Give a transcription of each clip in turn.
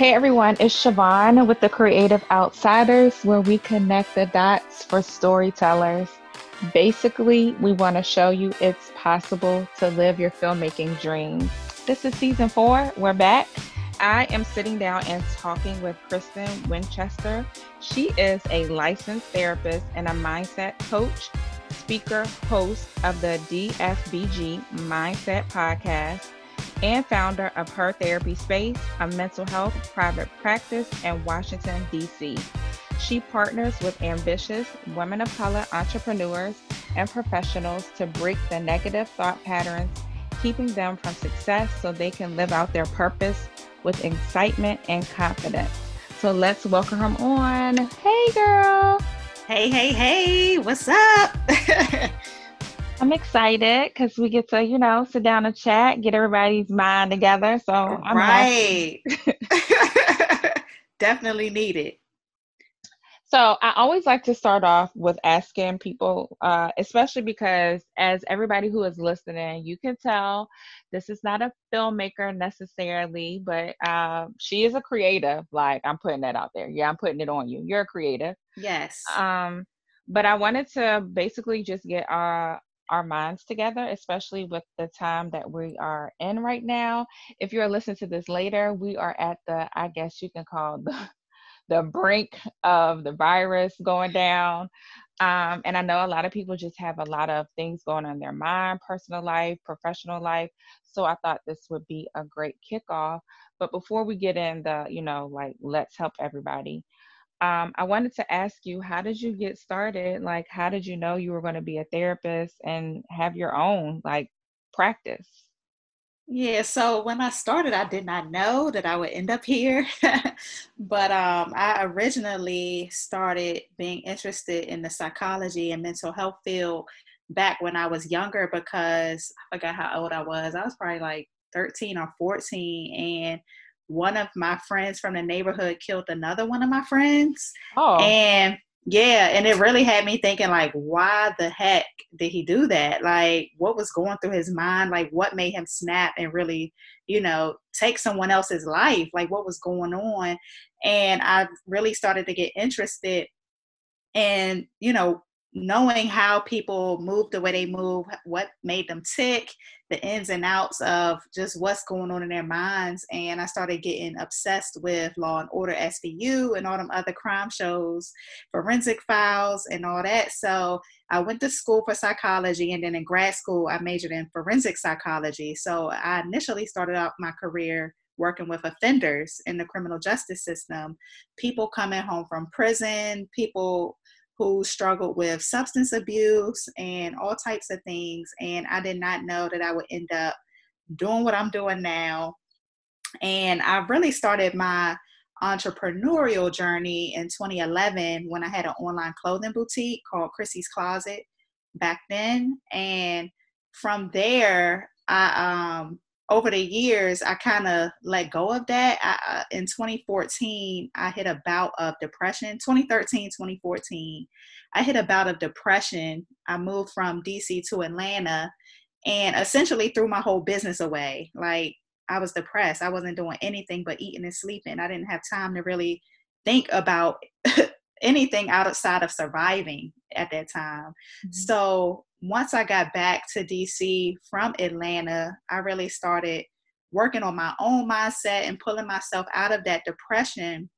Hey everyone, it's Shivawn with the Creative Outsiders, where we connect the dots for storytellers. Basically, we want to show you it's possible to live your filmmaking dream. This is season four. We're back. I am sitting down and talking with Kristin Winchester. She is a licensed therapist and a mindset coach, speaker, host of the DFBG Mindset Podcast and founder of Her Therapy Space, a mental health private practice in Washington, D.C. She partners with ambitious women of color entrepreneurs and professionals to break the negative thought patterns, keeping them from success so they can live out their purpose with excitement and confidence. So let's welcome her on. Hey, girl. Hey, hey, hey, what's up? I'm excited because we get to, you know, sit down and chat, get everybody's mind together. So I'm right. Definitely needed. So I always like to start off with asking people, uh, especially because as everybody who is listening, you can tell this is not a filmmaker necessarily, but uh, she is a creative. Like I'm putting that out there. Yeah, I'm putting it on you. You're a creative. Yes. Um, but I wanted to basically just get our our minds together, especially with the time that we are in right now. If you're listening to this later, we are at the, I guess you can call the, the brink of the virus going down. Um, and I know a lot of people just have a lot of things going on in their mind, personal life, professional life. So I thought this would be a great kickoff. But before we get in the, you know, like, let's help everybody, um, I wanted to ask you, how did you get started? Like, how did you know you were going to be a therapist and have your own like practice? Yeah, so when I started, I did not know that I would end up here. but um, I originally started being interested in the psychology and mental health field back when I was younger because I forgot how old I was. I was probably like 13 or 14. And one of my friends from the neighborhood killed another one of my friends. Oh. And yeah, and it really had me thinking like why the heck did he do that? Like what was going through his mind? Like what made him snap and really, you know, take someone else's life? Like what was going on? And I really started to get interested in, you know, knowing how people move the way they move, what made them tick, the ins and outs of just what's going on in their minds. And I started getting obsessed with Law and Order SVU and all them other crime shows, Forensic Files, and all that. So I went to school for psychology, and then in grad school, I majored in forensic psychology. So I initially started out my career working with offenders in the criminal justice system, people coming home from prison, people who struggled with substance abuse and all types of things. And I did not know that I would end up doing what I'm doing now. And I really started my entrepreneurial journey in 2011 when I had an online clothing boutique called Chrissy's Closet back then. And from there, I um, over the years, I kind of let go of that. I, in 2014, I hit a bout of depression. 2013, 2014, I hit a bout of depression. I moved from DC to Atlanta and essentially threw my whole business away. Like, I was depressed. I wasn't doing anything but eating and sleeping. I didn't have time to really think about anything outside of surviving at that time. Mm-hmm. So once I got back to DC from Atlanta, I really started working on my own mindset and pulling myself out of that depression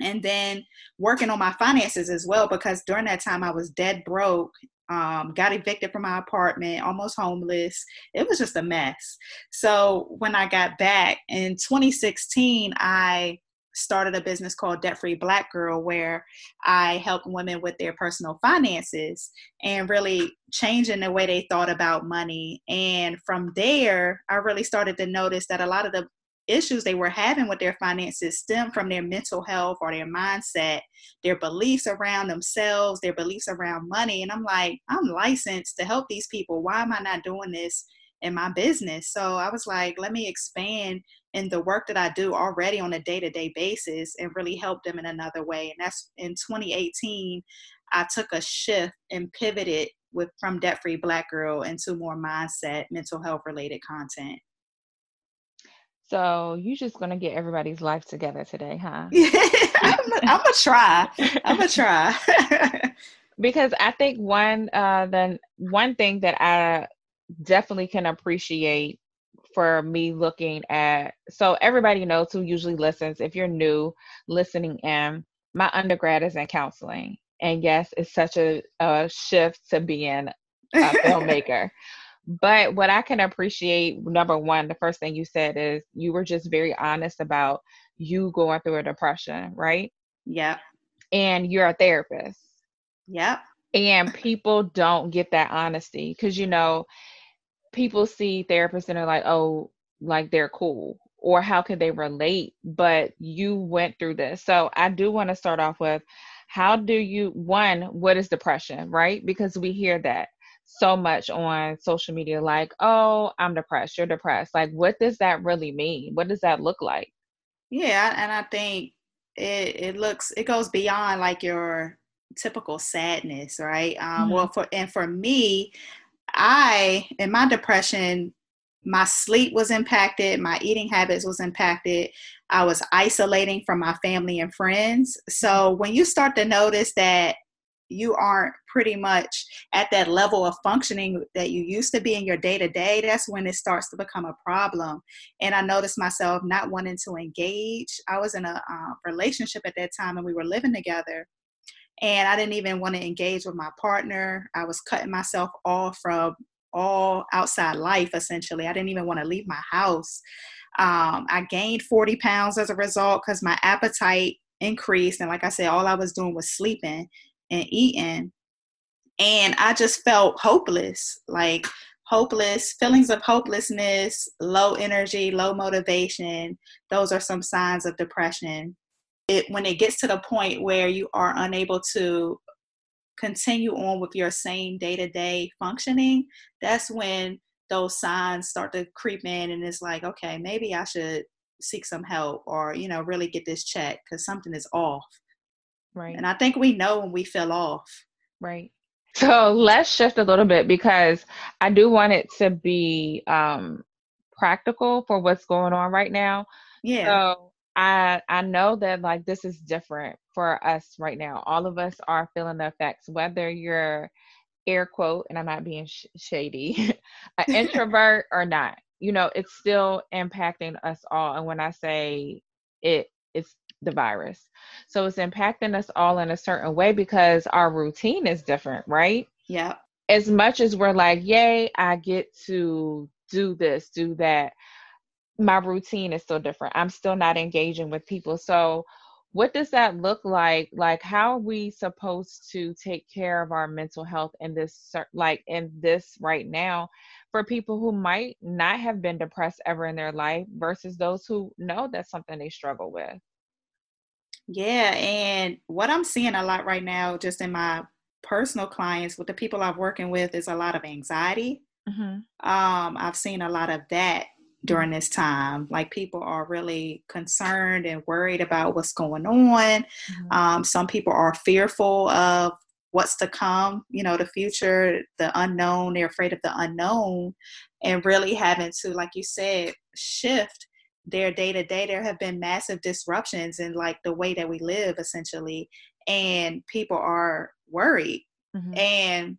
and then working on my finances as well because during that time I was dead broke um, got evicted from my apartment, almost homeless. It was just a mess. So when I got back in 2016, I started a business called Debt Free Black Girl, where I help women with their personal finances and really changing the way they thought about money. And from there, I really started to notice that a lot of the issues they were having with their finances stem from their mental health or their mindset, their beliefs around themselves, their beliefs around money. And I'm like, I'm licensed to help these people. Why am I not doing this in my business? So I was like, let me expand in the work that I do already on a day to day basis and really help them in another way. And that's in 2018, I took a shift and pivoted with from debt free black girl into more mindset, mental health related content. So you're just gonna get everybody's life together today, huh? I'm gonna try. I'm gonna try. because I think one uh the one thing that I definitely can appreciate for me looking at so everybody knows who usually listens. If you're new listening in my undergrad is in counseling and yes it's such a, a shift to being a filmmaker. But what i can appreciate number one the first thing you said is you were just very honest about you going through a depression right? Yeah and you're a therapist. Yeah and people don't get that honesty because you know people see therapists and are like, oh, like they're cool or how can they relate? But you went through this. So I do want to start off with how do you, one, what is depression, right? Because we hear that so much on social media like, oh, I'm depressed, you're depressed. Like, what does that really mean? What does that look like? Yeah, and I think it, it looks, it goes beyond like your typical sadness, right? Um, mm-hmm. Well, for and for me, I, in my depression, my sleep was impacted, my eating habits was impacted. I was isolating from my family and friends. So when you start to notice that you aren't pretty much at that level of functioning that you used to be in your day to day, that's when it starts to become a problem. And I noticed myself not wanting to engage. I was in a uh, relationship at that time and we were living together and I didn't even want to engage with my partner. I was cutting myself off from all outside life essentially. I didn't even want to leave my house. Um, I gained 40 pounds as a result because my appetite increased. And like I said, all I was doing was sleeping and eating. And I just felt hopeless like hopeless, feelings of hopelessness, low energy, low motivation. Those are some signs of depression it when it gets to the point where you are unable to continue on with your same day-to-day functioning that's when those signs start to creep in and it's like okay maybe i should seek some help or you know really get this checked because something is off. Right. And i think we know when we feel off. Right. So let's shift a little bit because i do want it to be um practical for what's going on right now. Yeah. So I I know that like this is different for us right now. All of us are feeling the effects, whether you're air quote, and I'm not being sh- shady, an introvert or not. You know, it's still impacting us all. And when I say it, it's the virus. So it's impacting us all in a certain way because our routine is different, right? Yeah. As much as we're like, yay, I get to do this, do that my routine is still different. I'm still not engaging with people. So, what does that look like? Like, how are we supposed to take care of our mental health in this, like, in this right now for people who might not have been depressed ever in their life versus those who know that's something they struggle with? Yeah. And what I'm seeing a lot right now, just in my personal clients with the people I'm working with, is a lot of anxiety. Mm-hmm. Um, I've seen a lot of that during this time. Like people are really concerned and worried about what's going on. Mm-hmm. Um, some people are fearful of what's to come, you know, the future, the unknown. They're afraid of the unknown and really having to, like you said, shift their day to day. There have been massive disruptions in like the way that we live essentially. And people are worried. Mm-hmm. And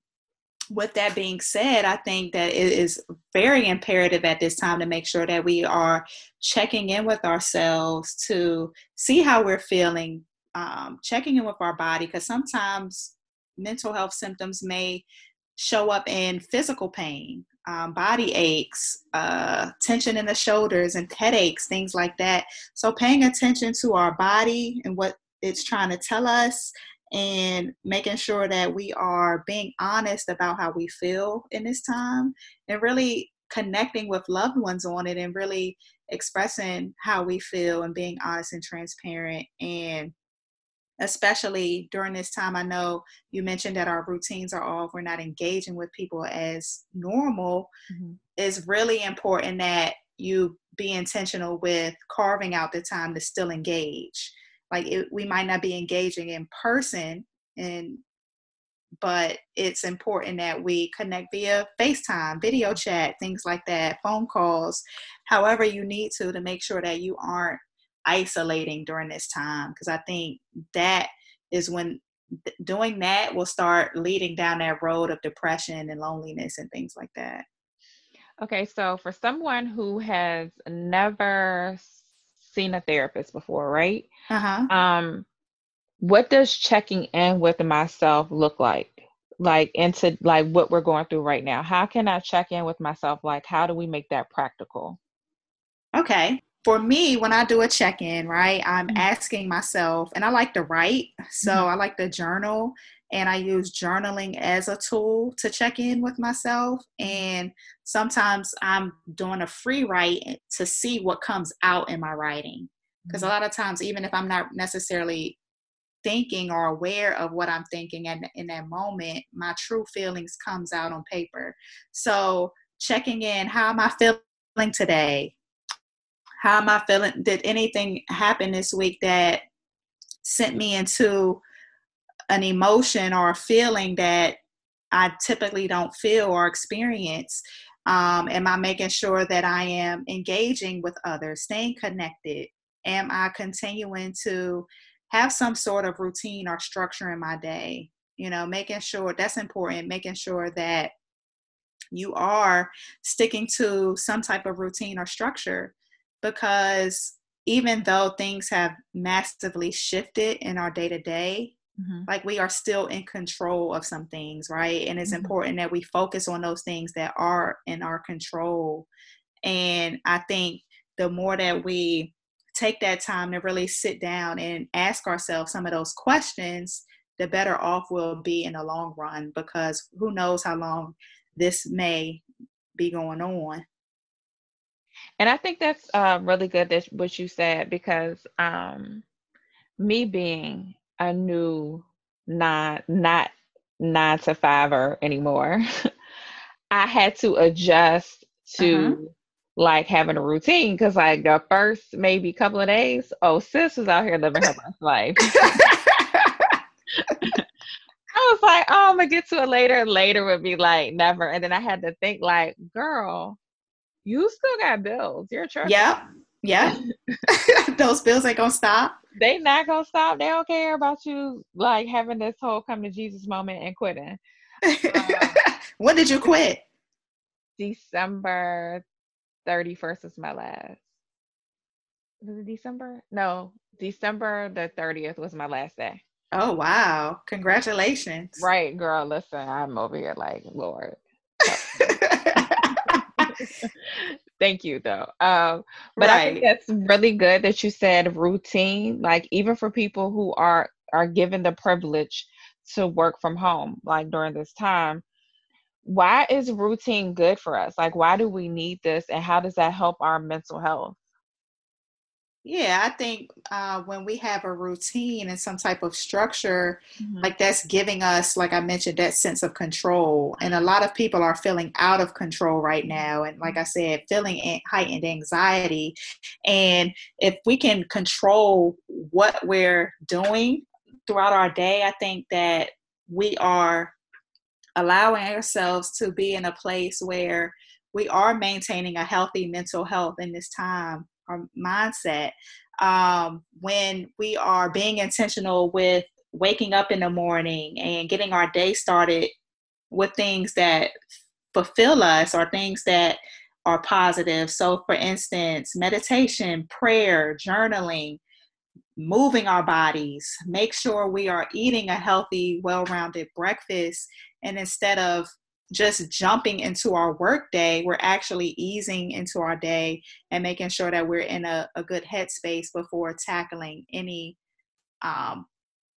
with that being said, I think that it is very imperative at this time to make sure that we are checking in with ourselves to see how we're feeling, um, checking in with our body, because sometimes mental health symptoms may show up in physical pain, um, body aches, uh, tension in the shoulders, and headaches, things like that. So, paying attention to our body and what it's trying to tell us and making sure that we are being honest about how we feel in this time and really connecting with loved ones on it and really expressing how we feel and being honest and transparent. And especially during this time i know you mentioned that our routines are off we're not engaging with people as normal. Mm-hmm. it's really important that you be intentional with carving out the time to still engage like it, we might not be engaging in person and but it's important that we connect via FaceTime, video mm-hmm. chat, things like that, phone calls, however you need to to make sure that you aren't isolating during this time because I think that is when doing that will start leading down that road of depression and loneliness and things like that. Okay, so for someone who has never seen a therapist before, right? Uh-huh. Um, what does checking in with myself look like? Like into like what we're going through right now. How can I check in with myself? Like how do we make that practical? Okay. For me, when I do a check in, right, I'm mm-hmm. asking myself, and I like to write. So mm-hmm. I like to journal and I use journaling as a tool to check in with myself. And sometimes I'm doing a free write to see what comes out in my writing. Because a mm-hmm. lot of times, even if I'm not necessarily thinking or aware of what I'm thinking and in that moment, my true feelings comes out on paper. So checking in, how am I feeling today? How am I feeling? Did anything happen this week that sent me into an emotion or a feeling that I typically don't feel or experience? Um, am I making sure that I am engaging with others, staying connected? Am I continuing to have some sort of routine or structure in my day? You know, making sure that's important, making sure that you are sticking to some type of routine or structure because even though things have massively shifted in our day to day, Mm-hmm. Like we are still in control of some things, right? And it's mm-hmm. important that we focus on those things that are in our control. And I think the more that we take that time to really sit down and ask ourselves some of those questions, the better off we'll be in the long run because who knows how long this may be going on. And I think that's uh, really good that what you said because um, me being a new not not nine to fiver anymore. I had to adjust to uh-huh. like having a routine because like the first maybe couple of days, oh sis was out here living her best life. I was like, oh, I'm gonna get to it later. Later would be like never. And then I had to think like, girl, you still got bills. You're a Yeah. Yeah. Those bills ain't gonna stop they not gonna stop. They don't care about you like having this whole come to Jesus moment and quitting. When did you quit? December 31st is my last. Was it December? No, December the 30th was my last day. Oh wow. Congratulations. Right, girl. Listen, I'm over here like, Lord. Thank you, though. Um, but right. I think that's really good that you said routine. Like even for people who are are given the privilege to work from home, like during this time, why is routine good for us? Like why do we need this, and how does that help our mental health? Yeah, I think uh, when we have a routine and some type of structure, mm-hmm. like that's giving us, like I mentioned, that sense of control. And a lot of people are feeling out of control right now. And like I said, feeling heightened anxiety. And if we can control what we're doing throughout our day, I think that we are allowing ourselves to be in a place where we are maintaining a healthy mental health in this time our mindset um, when we are being intentional with waking up in the morning and getting our day started with things that fulfill us or things that are positive. So, for instance, meditation, prayer, journaling, moving our bodies, make sure we are eating a healthy, well rounded breakfast. And instead of just jumping into our work day, we're actually easing into our day and making sure that we're in a, a good headspace before tackling any um,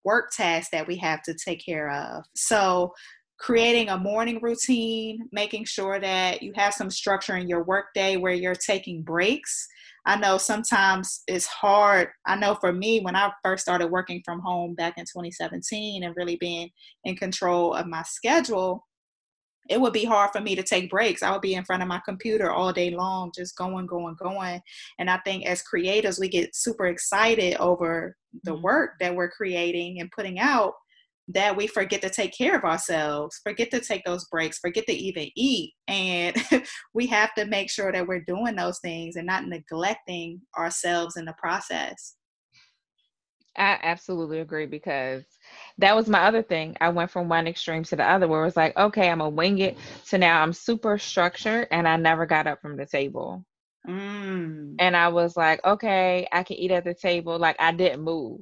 work tasks that we have to take care of. So, creating a morning routine, making sure that you have some structure in your workday where you're taking breaks. I know sometimes it's hard. I know for me, when I first started working from home back in 2017 and really being in control of my schedule, it would be hard for me to take breaks. I would be in front of my computer all day long, just going, going, going. And I think as creators, we get super excited over the mm-hmm. work that we're creating and putting out. that we forget to take care of ourselves, forget to take those breaks, forget to even eat. And we have to make sure that we're doing those things and not neglecting ourselves in the process. I absolutely agree because that was my other thing. I went from one extreme to the other where it was like, okay, I'm gonna wing it. So now I'm super structured and I never got up from the table. Mm. And I was like, okay, I can eat at the table. Like I didn't move.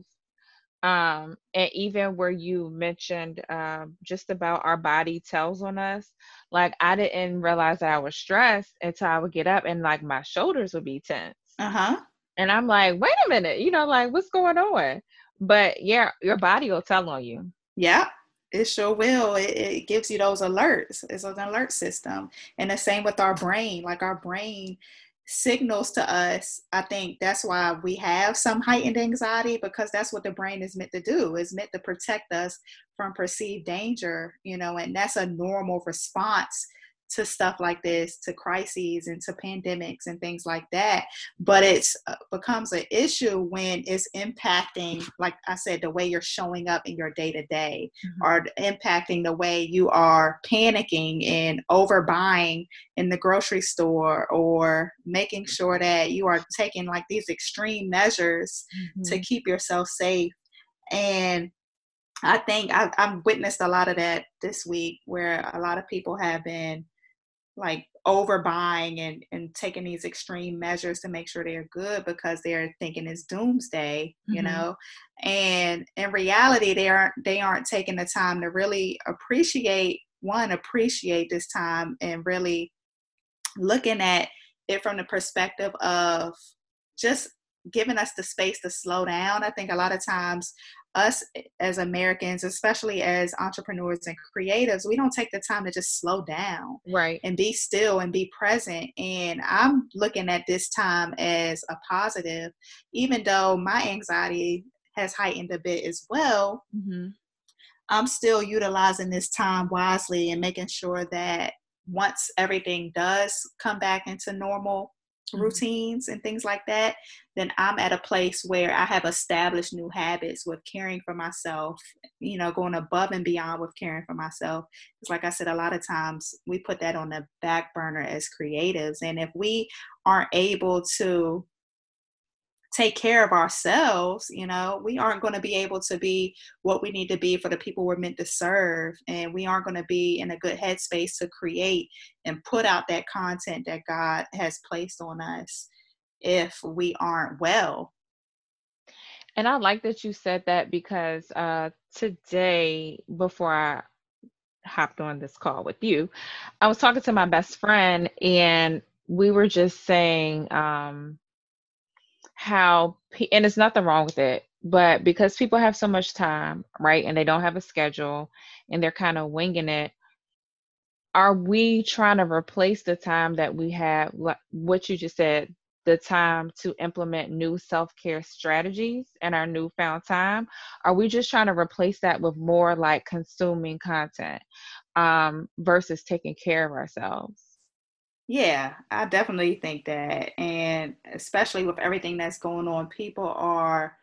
Um, and even where you mentioned um, just about our body tells on us, like I didn't realize that I was stressed until I would get up and like my shoulders would be tense. Uh huh. And I'm like, wait a minute, you know, like what's going on? But yeah, your body will tell on you. Yeah, it sure will. It, it gives you those alerts. It's an alert system. And the same with our brain. Like our brain signals to us i think that's why we have some heightened anxiety because that's what the brain is meant to do is meant to protect us from perceived danger you know and that's a normal response to stuff like this, to crises and to pandemics and things like that. But it uh, becomes an issue when it's impacting, like I said, the way you're showing up in your day to day, or impacting the way you are panicking and overbuying in the grocery store, or making sure that you are taking like these extreme measures mm-hmm. to keep yourself safe. And I think I've, I've, witnessed a lot of that this week where a lot of people have been like overbuying and, and taking these extreme measures to make sure they're good because they're thinking it's doomsday, you mm-hmm. know. And in reality they aren't they aren't taking the time to really appreciate one, appreciate this time and really looking at it from the perspective of just giving us the space to slow down. I think a lot of times us as Americans, especially as entrepreneurs and creatives, we don't take the time to just slow down, right, and be still and be present. And I'm looking at this time as a positive, even though my anxiety has heightened a bit as well. Mm-hmm. I'm still utilizing this time wisely and making sure that once everything does come back into normal. Mm-hmm. routines and things like that, then I'm at a place where I have established new habits with caring for myself, you know, going above and beyond with caring for myself. It's like I said, a lot of times we put that on the back burner as creatives. And if we aren't able to take care of ourselves, you know, we aren't going to be able to be what we need to be for the people we're meant to serve. And we aren't going to be in a good headspace to create and put out that content that God has placed on us if we aren't well. And I like that you said that because uh, today, before I hopped on this call with you, I was talking to my best friend and we were just saying, um, how and it's nothing wrong with it but because people have so much time right and they don't have a schedule and they're kind of winging it are we trying to replace the time that we have what you just said the time to implement new self-care strategies and our newfound time? Are we just trying to replace that with more like consuming content um, versus taking care of ourselves yeah, I definitely think that. And especially with everything that's going on, people are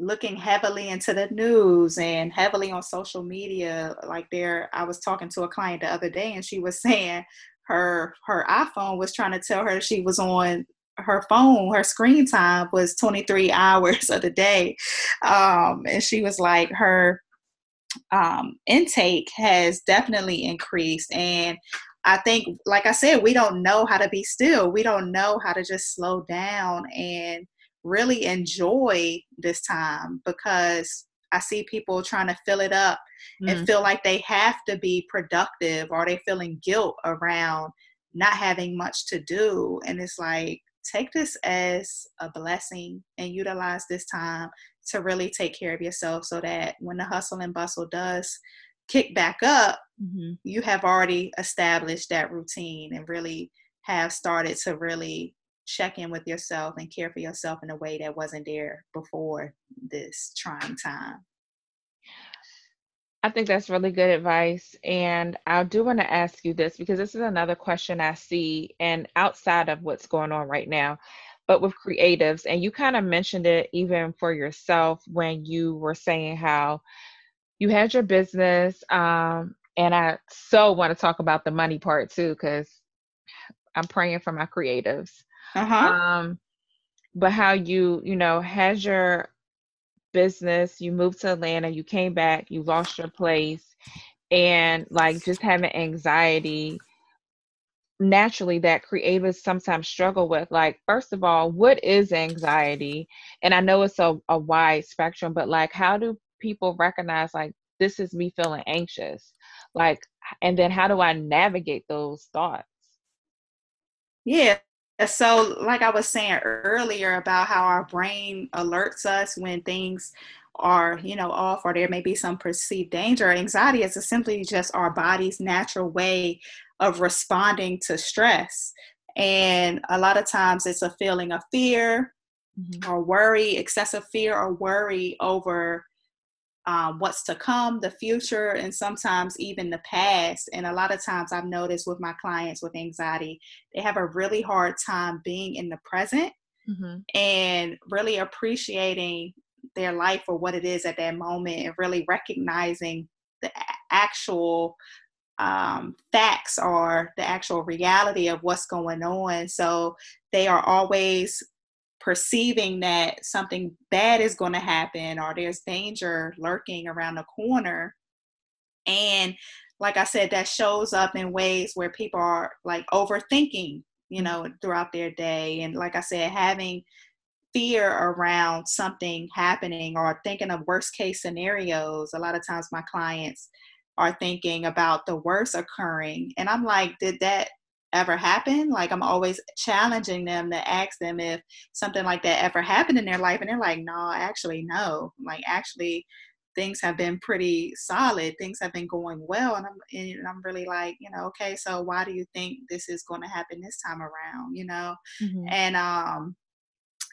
looking heavily into the news and heavily on social media. Like there, I was talking to a client the other day and she was saying her her iPhone was trying to tell her she was on her phone, her screen time was 23 hours of the day. Um, and she was like, her um, intake has definitely increased. And I think, like I said, we don't know how to be still. We don't know how to just slow down and really enjoy this time because I see people trying to fill it up mm. and feel like they have to be productive or they feeling guilt around not having much to do. And it's like, take this as a blessing and utilize this time to really take care of yourself so that when the hustle and bustle does kick back up, mm-hmm. you have already established that routine and really have started to really check in with yourself and care for yourself in a way that wasn't there before this trying time. I think that's really good advice. And I do want to ask you this because this is another question I see, and outside of what's going on right now, but with creatives, and you kind of mentioned it even for yourself when you were saying how you had your business, um, and I so want to talk about the money part too, because I'm praying for my creatives. Uh-huh. Um, but how you, you know, has your business, you moved to Atlanta, you came back, you lost your place, and like just having anxiety naturally that creatives sometimes struggle with like first of all what is anxiety and i know it's a, a wide spectrum but like how do people recognize like this is me feeling anxious like and then how do i navigate those thoughts yeah so like i was saying earlier about how our brain alerts us when things are you know off or there may be some perceived danger anxiety is simply just our body's natural way of responding to stress and a lot of times it's a feeling of fear mm-hmm. or worry excessive fear or worry over um, what's to come, the future, and sometimes even the past. And a lot of times I've noticed with my clients with anxiety, they have a really hard time being in the present mm-hmm. and really appreciating their life for what it is at that moment and really recognizing the actual um, facts or the actual reality of what's going on. So they are always perceiving that something bad is going to happen or there's danger lurking around the corner. And like I said, that shows up in ways where people are like overthinking, you know, throughout their day. And like I said, having fear around something happening or thinking of worst case scenarios. A lot of times my clients are thinking about the worst occurring. And I'm like, did that ever happen? Like I'm always challenging them to ask them if something like that ever happened in their life. And they're like, no, actually, no. Like actually things have been pretty solid. Things have been going well. And I'm, and I'm really like, you know, okay, so why do you think this is going to happen this time around? You know? Mm-hmm. And, um,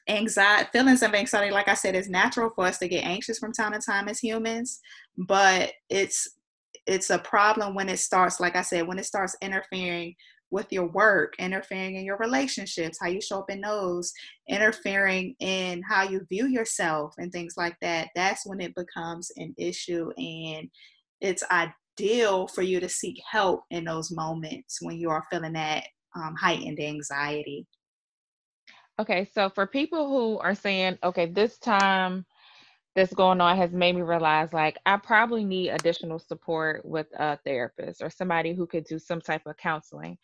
anxiety feelings of anxiety like i said is natural for us to get anxious from time to time as humans but it's it's a problem when it starts like i said when it starts interfering with your work, interfering in your relationships, how you show up in those, interfering in how you view yourself and things like that, that's when it becomes an issue. And it's ideal for you to seek help in those moments when you are feeling that um, heightened anxiety. Okay, so for people who are saying, okay, this time that's going on has made me realize like I probably need additional support with a therapist or somebody who could do some type of counseling.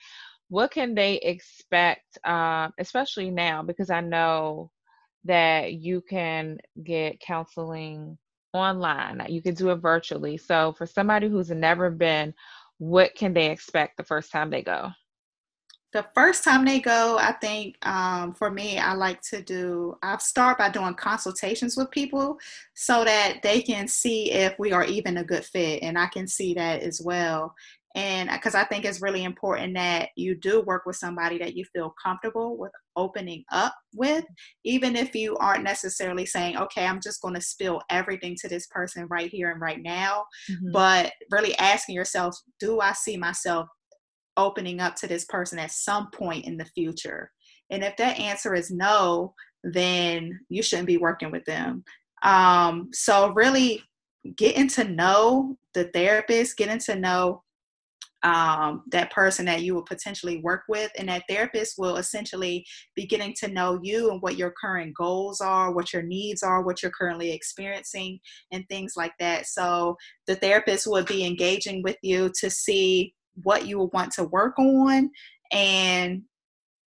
What can they expect, um, especially now, because I know that you can get counseling online, you can do it virtually. So, for somebody who's never been, what can they expect the first time they go? The first time they go, I think um, for me, I like to do, I start by doing consultations with people so that they can see if we are even a good fit. And I can see that as well. And because I think it's really important that you do work with somebody that you feel comfortable with opening up with, even if you aren't necessarily saying, okay, I'm just going to spill everything to this person right here and right now. Mm-hmm. But really asking yourself, do I see myself opening up to this person at some point in the future? And if that answer is no, then you shouldn't be working with them. Um, so, really getting to know the therapist, getting to know um, that person that you will potentially work with. And that therapist will essentially be getting to know you and what your current goals are, what your needs are, what you're currently experiencing, and things like that. So the therapist would be engaging with you to see what you would want to work on and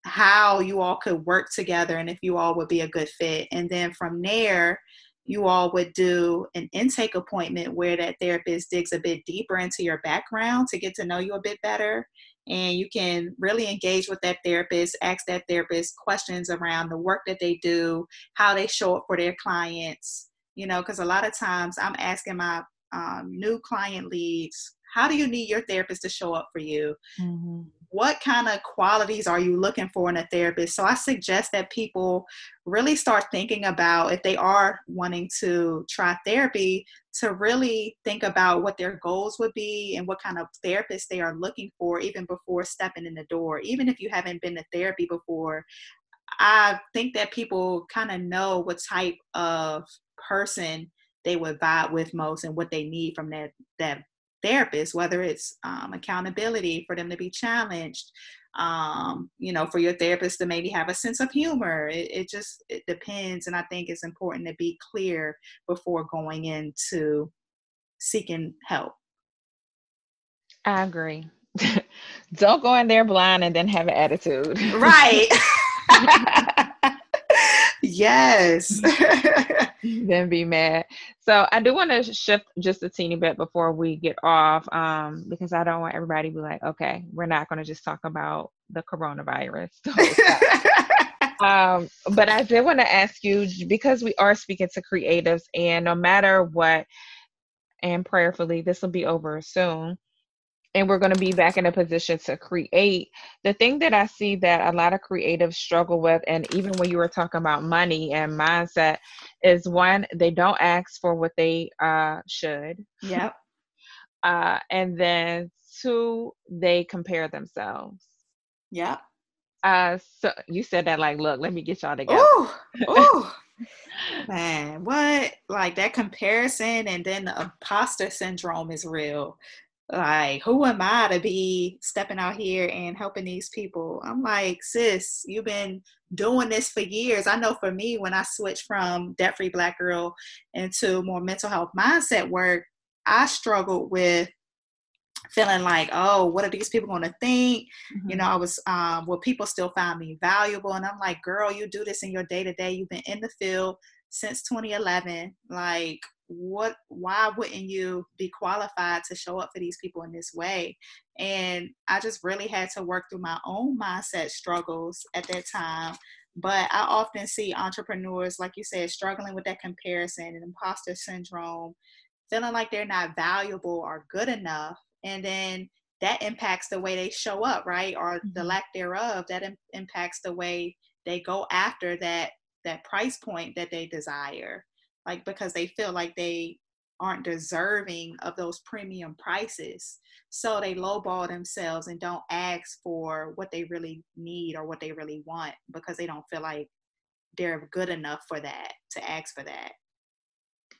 how you all could work together and if you all would be a good fit. And then from there, you all would do an intake appointment where that therapist digs a bit deeper into your background to get to know you a bit better. And you can really engage with that therapist, ask that therapist questions around the work that they do, how they show up for their clients. You know, because a lot of times I'm asking my um, new client leads how do you need your therapist to show up for you? Mm-hmm. What kind of qualities are you looking for in a therapist? So I suggest that people really start thinking about if they are wanting to try therapy, to really think about what their goals would be and what kind of therapist they are looking for even before stepping in the door. Even if you haven't been to therapy before, I think that people kind of know what type of person they would vibe with most and what they need from that that therapist, whether it's um, accountability for them to be challenged, um, you know, for your therapist to maybe have a sense of humor. It, it just it depends, and I think it's important to be clear before going into seeking help. I agree. Don't go in there blind and then have an attitude. Right. yes. then be mad. So I do want to shift just a teeny bit before we get off, um, because I don't want everybody to be like, okay, we're not going to just talk about the coronavirus. um, but I did want to ask you because we are speaking to creatives, and no matter what, and prayerfully, this will be over soon and we're going to be back in a position to create. The thing that i see that a lot of creatives struggle with and even when you were talking about money and mindset is one they don't ask for what they uh, should. Yep. Uh, and then two they compare themselves. Yep. Uh so you said that like look let me get y'all together. Ooh, ooh. Man, what? Like that comparison and then the imposter syndrome is real like who am i to be stepping out here and helping these people? I'm like sis you've been doing this for years. I know for me when i switched from debt free black girl into more mental health mindset work i struggled with feeling like oh what are these people going to think mm-hmm. you know i was um will people still find me valuable and i'm like girl you do this in your day to day. You've been in the field since 2011 like what why wouldn't you be qualified to show up for these people in this way? And i just really had to work through my own mindset struggles at that time. But i often see entrepreneurs like you said struggling with that comparison and imposter syndrome feeling like they're not valuable or good enough and then that impacts the way they show up right? Or the mm-hmm. lack thereof that Im- impacts the way they go after that that price point that they desire like because they feel like they aren't deserving of those premium prices. So they lowball themselves and don't ask for what they really need or what they really want because they don't feel like they're good enough for that to ask for that.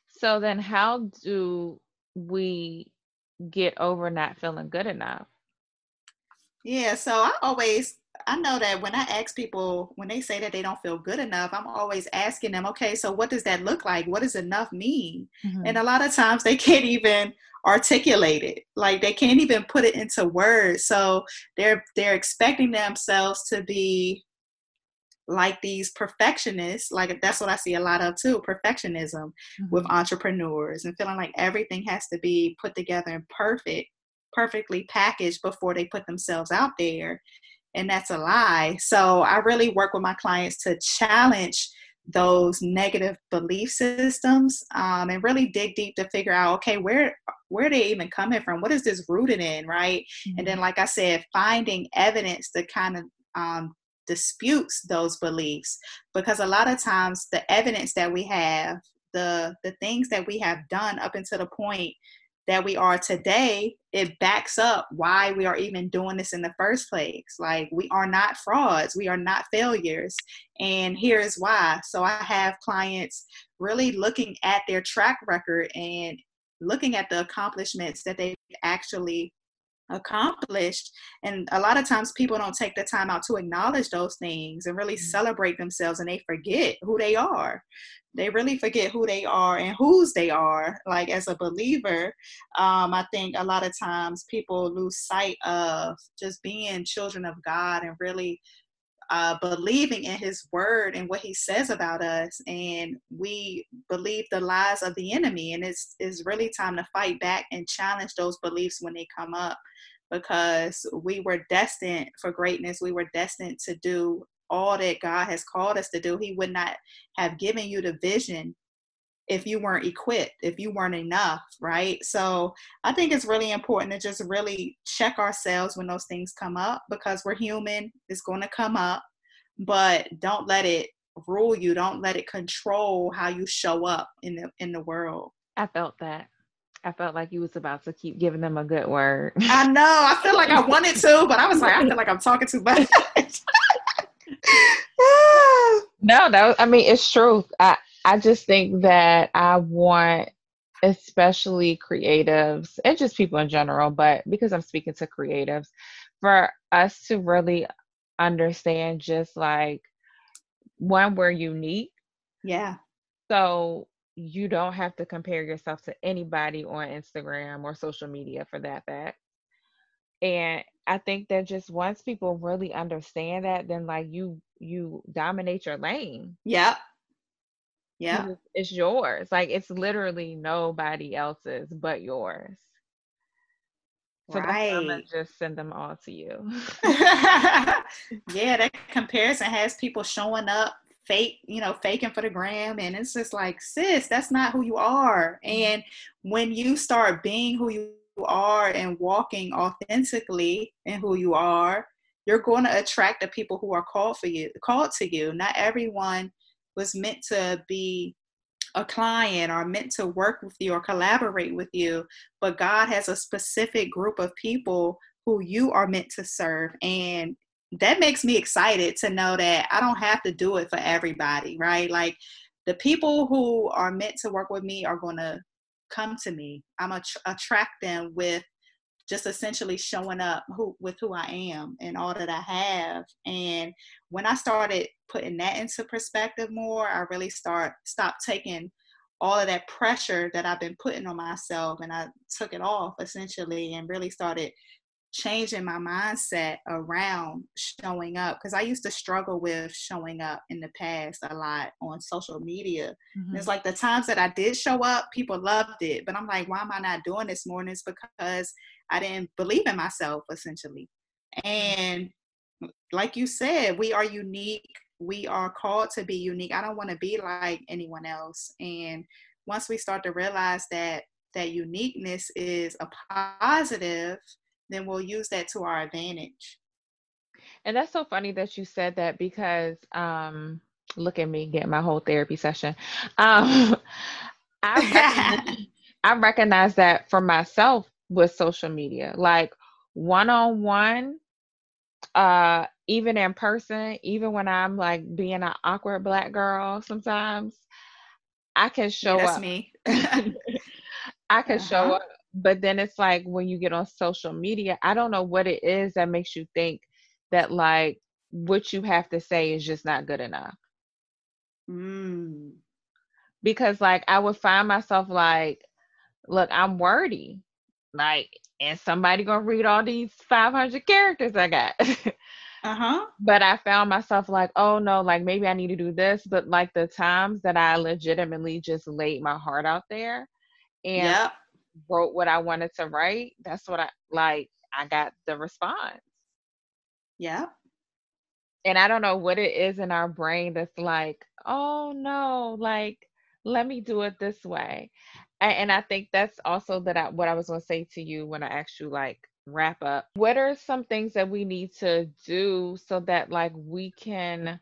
So then how do we get over not feeling good enough? Yeah, so I always I know that when I ask people, when they say that they don't feel good enough, I'm always asking them, okay, so what does that look like? What does enough mean? Mm-hmm. And a lot of times they can't even articulate it. Like they can't even put it into words. So they're they're expecting themselves to be like these perfectionists like that's what i see a lot of too perfectionism mm-hmm. with entrepreneurs and feeling like everything has to be put together and perfect perfectly packaged before they put themselves out there and that's a lie. So I really work with my clients to challenge those negative belief systems um, and really dig deep to figure out okay where where are they even coming from what is this rooted in right mm-hmm. and then like i said finding evidence to kind of um, disputes those beliefs because a lot of times the evidence that we have the the things that we have done up until the point that we are today, it backs up why we are even doing this in the first place. Like, we are not frauds, we are not failures. And here's why. So, I have clients really looking at their track record and looking at the accomplishments that they've actually accomplished. And a lot of times people don't take the time out to acknowledge those things and really mm. celebrate themselves and they forget who they are. They really forget who they are and whose they are. Like as a believer, um, I think a lot of times people lose sight of just being children of God and really uh, believing in his word and what he says about us and we believe the lies of the enemy and it's, it's really time to fight back and challenge those beliefs when they come up because we were destined for greatness. We were destined to do all that god has called us to do. He would not have given you the vision if you weren't equipped, if you weren't enough, right? So I think it's really important to just really check ourselves when those things come up because we're human, it's going to come up, but don't let it rule you. Don't let it control how you show up in the in the world. I felt that. I felt like you was about to keep giving them a good word. I know. I feel like I wanted to, but I was like, I feel like I'm talking too much. no, no. I mean, it's true. I I just think that I want, especially creatives and just people in general, but because I'm speaking to creatives, for us to really understand just like one, we're unique. Yeah. So you don't have to compare yourself to anybody on Instagram or social media for that fact. And I think that just once people really understand that, then like you you dominate your lane. Yep. Yeah. It's yours. Like it's literally nobody else's but yours. So right. I'm gonna just send them all to you. yeah, that comparison has people showing up fake, you know, faking for the gram. And it's just like, sis, that's not who you are. Mm-hmm. And when you start being who you are and walking authentically in who you are, you're going to attract the people who are called for you, called to you. Not everyone was meant to be a client or meant to work with you or collaborate with you, but God has a specific group of people who you are meant to serve. And that makes me excited to know that I don't have to do it for everybody, right? Like the people who are meant to work with me are going to come to me. I'm going to attract them with just essentially showing up who, with who I am and all that I have. And when I started putting that into perspective more, I really start stopped taking all of that pressure that I've been putting on myself and I took it off essentially and really started changing my mindset around showing up because I used to struggle with showing up in the past a lot on social media. Mm-hmm. It's like the times that I did show up, people loved it, but I'm like, why am I not doing this more? And it's because I didn't believe in myself essentially. And like you said, we are unique. We are called to be unique. I don't want to be like anyone else. And once we start to realize that that uniqueness is a positive then we'll use that to our advantage. And that's so funny that you said that because um, look at me getting my whole therapy session. Um, I, recognize, I recognize that for myself with social media, like one on one, uh, even in person, even when I'm like being an awkward black girl sometimes, I can show yeah, that's up. me. I can uh-huh. show up but then it's like when you get on social media i don't know what it is that makes you think that like what you have to say is just not good enough mm. because like i would find myself like look i'm wordy like and somebody gonna read all these 500 characters i got uh-huh but i found myself like oh no like maybe i need to do this but like the times that i legitimately just laid my heart out there and yep wrote what I wanted to write, that's what I like. I got the response. Yeah. And I don't know what it is in our brain that's like, oh no, like let me do it this way. And, I think that's also that I, what I was going to say to you when I asked you like wrap up. What are some things that we need to do so that like we can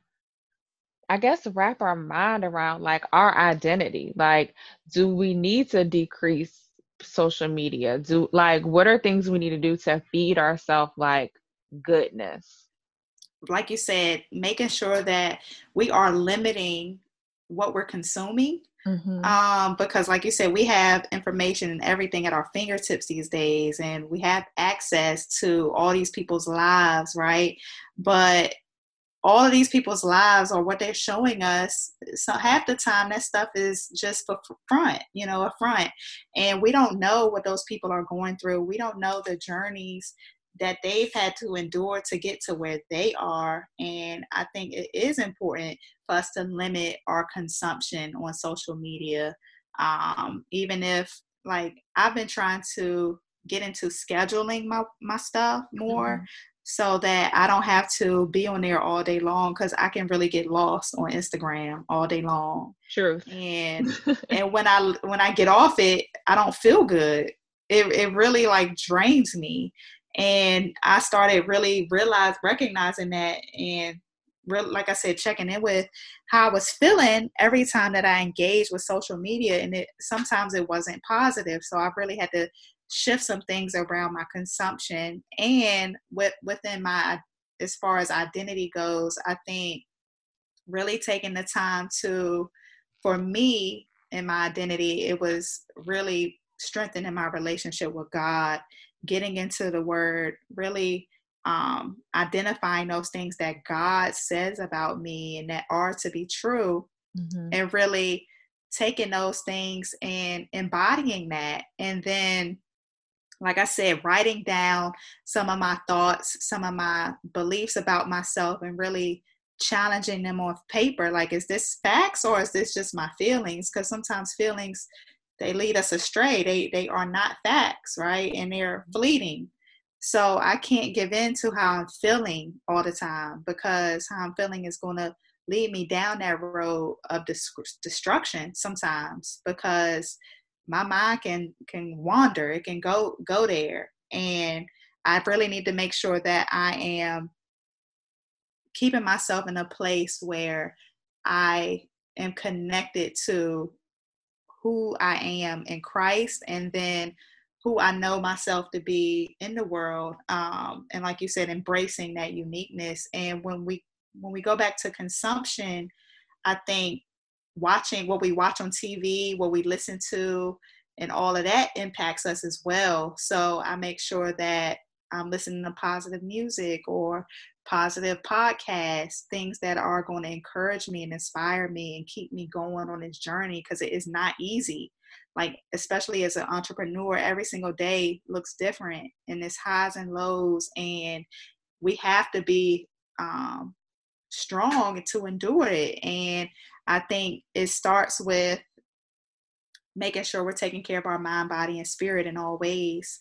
I guess wrap our mind around like our identity. Like, do we need to decrease social media? Do like what are things we need to do to feed ourselves like goodness? Like you said, making sure that we are limiting what we're consuming. Mm-hmm. Um, because like you said, we have information and everything at our fingertips these days, and we have access to all these people's lives, right? But all of these people's lives or what they're showing us so half the time that stuff is just for front you know a front and we don't know what those people are going through we don't know the journeys that they've had to endure to get to where they are and i think it is important for us to limit our consumption on social media um, even if like i've been trying to get into scheduling my, my stuff more mm-hmm so that I don't have to be on there all day long because I can really get lost on Instagram all day long. True. And and when I when I get off it, I don't feel good. It it really like drains me. And I started really realize recognizing that and really like I said, checking in with how I was feeling every time that I engaged with social media and it sometimes it wasn't positive. So I really had to shift some things around my consumption and with within my as far as identity goes i think really taking the time to for me in my identity, it was really strengthening my relationship with God, getting into the Word, really um, identifying those things that God says about me and that are to be true, mm-hmm. and really taking those things and embodying that. And then, like I said, writing down some of my thoughts, some of my beliefs about myself, and really challenging them on paper. Like, is this facts or is this just my feelings? Because sometimes feelings they lead us astray. They they are not facts, right? And they're fleeting. So I can't give in to how I'm feeling all the time because how I'm feeling is going to lead me down that road of destruction sometimes because my mind can can wander it can go go there and i really need to make sure that i am keeping myself in a place where i am connected to who i am in christ and then who I know myself to be in the world. Um, and like you said, embracing that uniqueness. And when we when we go back to consumption, I think watching what we watch on TV, what we listen to, and all of that impacts us as well. So I make sure that I'm listening to positive music or positive podcasts, things that are going to encourage me and inspire me and keep me going on this journey because it is not easy. Like especially as an entrepreneur every single day looks different and it's highs and lows and we have to be um, strong to endure it and i think it starts with making sure we're taking care of our mind body and spirit in all ways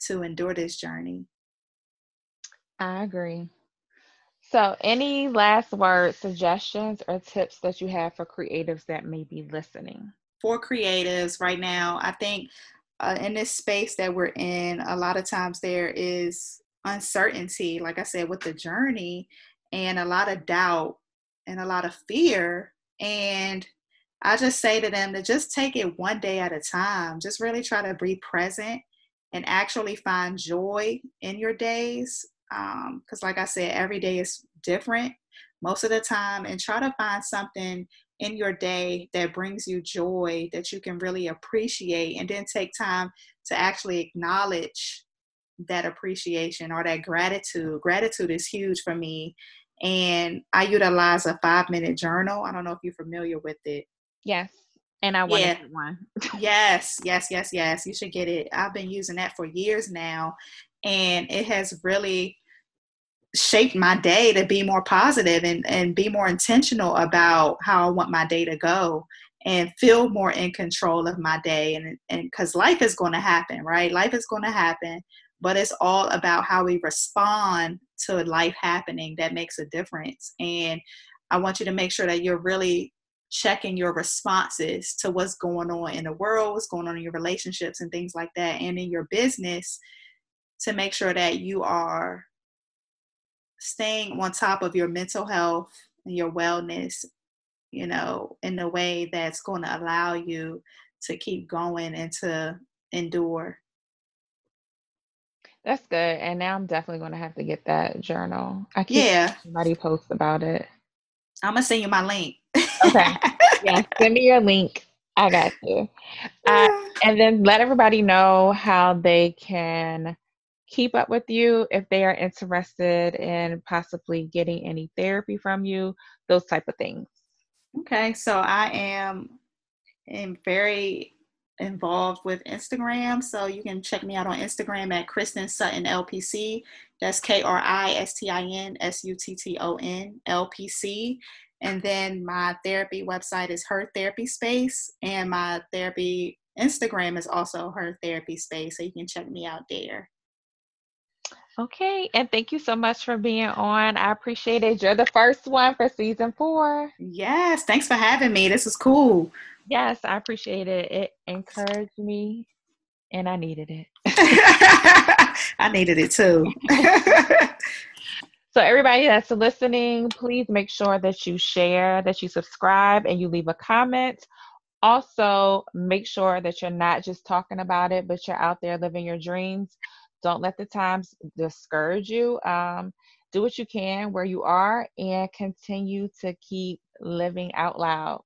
to endure this journey. I agree so any last words suggestions or tips that you have for creatives that may be listening for creatives right now, I think uh, in this space that we're in, a lot of times there is uncertainty, like I said, with the journey, and a lot of doubt and a lot of fear. And I just say to them to just take it one day at a time. Just really try to be present and actually find joy in your days. Because, um, like I said, every day is different most of the time, and try to find something in your day that brings you joy that you can really appreciate and then take time to actually acknowledge that appreciation or that gratitude. Gratitude is huge for me and i utilize a five minute journal. I don't know if you're familiar with it. Yes and i want yeah. one. Yes yes yes yes. You should get it. I've been using that for years now and it has really shaped my day to be more positive and, and be more intentional about how I want my day to go and feel more in control of my day. And and because life is going to happen right? Life is going to happen but it's all about how we respond to life happening that makes a difference. And i want you to make sure that you're really checking your responses to what's going on in the world what's going on in your relationships and things like that and in your business to make sure that you are staying on top of your mental health and your wellness, you know, in a way that's going to allow you to keep going and to endure. That's good. And now I'm definitely going to have to get that journal. I keep yeah. somebody post about it. I'm going to send you my link. okay. Yeah. Send me your link. I got you. Uh, and then let everybody know how they can keep up with you if they are interested in possibly getting any therapy from you, those type of things. Okay, so I am am very involved with Instagram, so you can check me out on Instagram at Kristin Sutton LPC. That's K R I S T I N S U T T O N L P C. And then my therapy website is Her Therapy Space, and my therapy Instagram is also Her Therapy Space, so you can check me out there. Okay, and thank you so much for being on. I appreciate it. You're the first one for season four. Yes, thanks for having me. This is cool. Yes, I appreciate it. It encouraged me, and I needed it. I needed it too. so, everybody that's listening, please make sure that you share, that you subscribe, and you leave a comment. Also, make sure that you're not just talking about it, but you're out there living your dreams. Don't let the times discourage you. Um, do what you can where you are and continue to keep living out loud.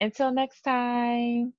Until next time.